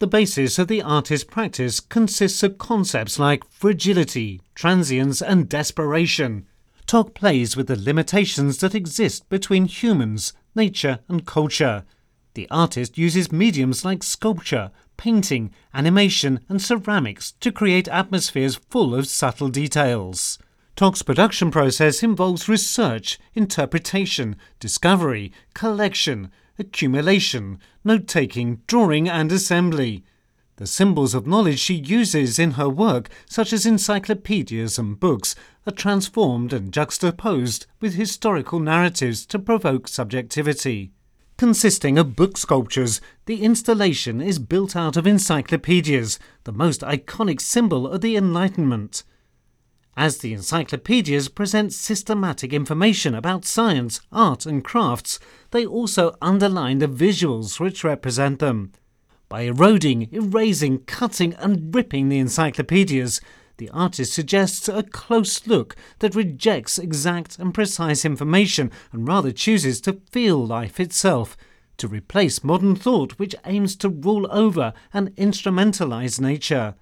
The basis of the artist's practice consists of concepts like fragility, transience, and desperation. Tok plays with the limitations that exist between humans, nature, and culture. The artist uses mediums like sculpture, painting, animation, and ceramics to create atmospheres full of subtle details. Tok's production process involves research, interpretation, discovery, collection, accumulation, note taking, drawing, and assembly. The symbols of knowledge she uses in her work, such as encyclopedias and books, are transformed and juxtaposed with historical narratives to provoke subjectivity. Consisting of book sculptures, the installation is built out of encyclopedias, the most iconic symbol of the Enlightenment. As the encyclopedias present systematic information about science, art, and crafts, they also underline the visuals which represent them. By eroding, erasing, cutting, and ripping the encyclopedias, the artist suggests a close look that rejects exact and precise information and rather chooses to feel life itself, to replace modern thought which aims to rule over and instrumentalize nature.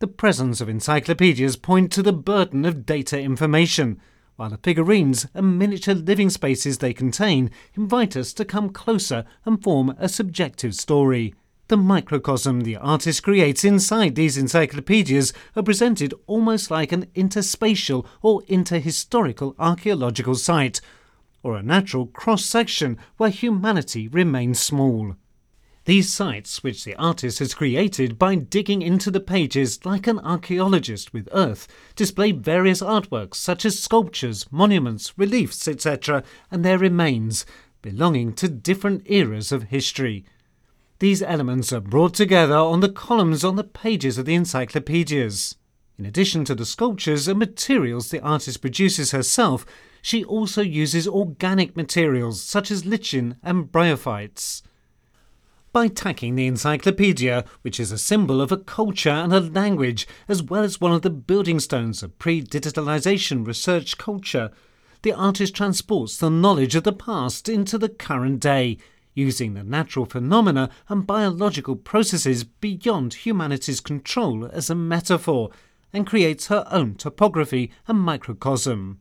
The presence of encyclopedias point to the burden of data information, while the figurines and miniature living spaces they contain invite us to come closer and form a subjective story. The microcosm the artist creates inside these encyclopedias are presented almost like an interspatial or interhistorical archaeological site, or a natural cross section where humanity remains small. These sites, which the artist has created by digging into the pages like an archaeologist with earth, display various artworks such as sculptures, monuments, reliefs, etc., and their remains, belonging to different eras of history. These elements are brought together on the columns on the pages of the encyclopedias. In addition to the sculptures and materials the artist produces herself, she also uses organic materials such as lichen and bryophytes by tacking the encyclopedia, which is a symbol of a culture and a language, as well as one of the building stones of pre digitalization research culture. The artist transports the knowledge of the past into the current day, using the natural phenomena and biological processes beyond humanity's control as a metaphor, and creates her own topography and microcosm.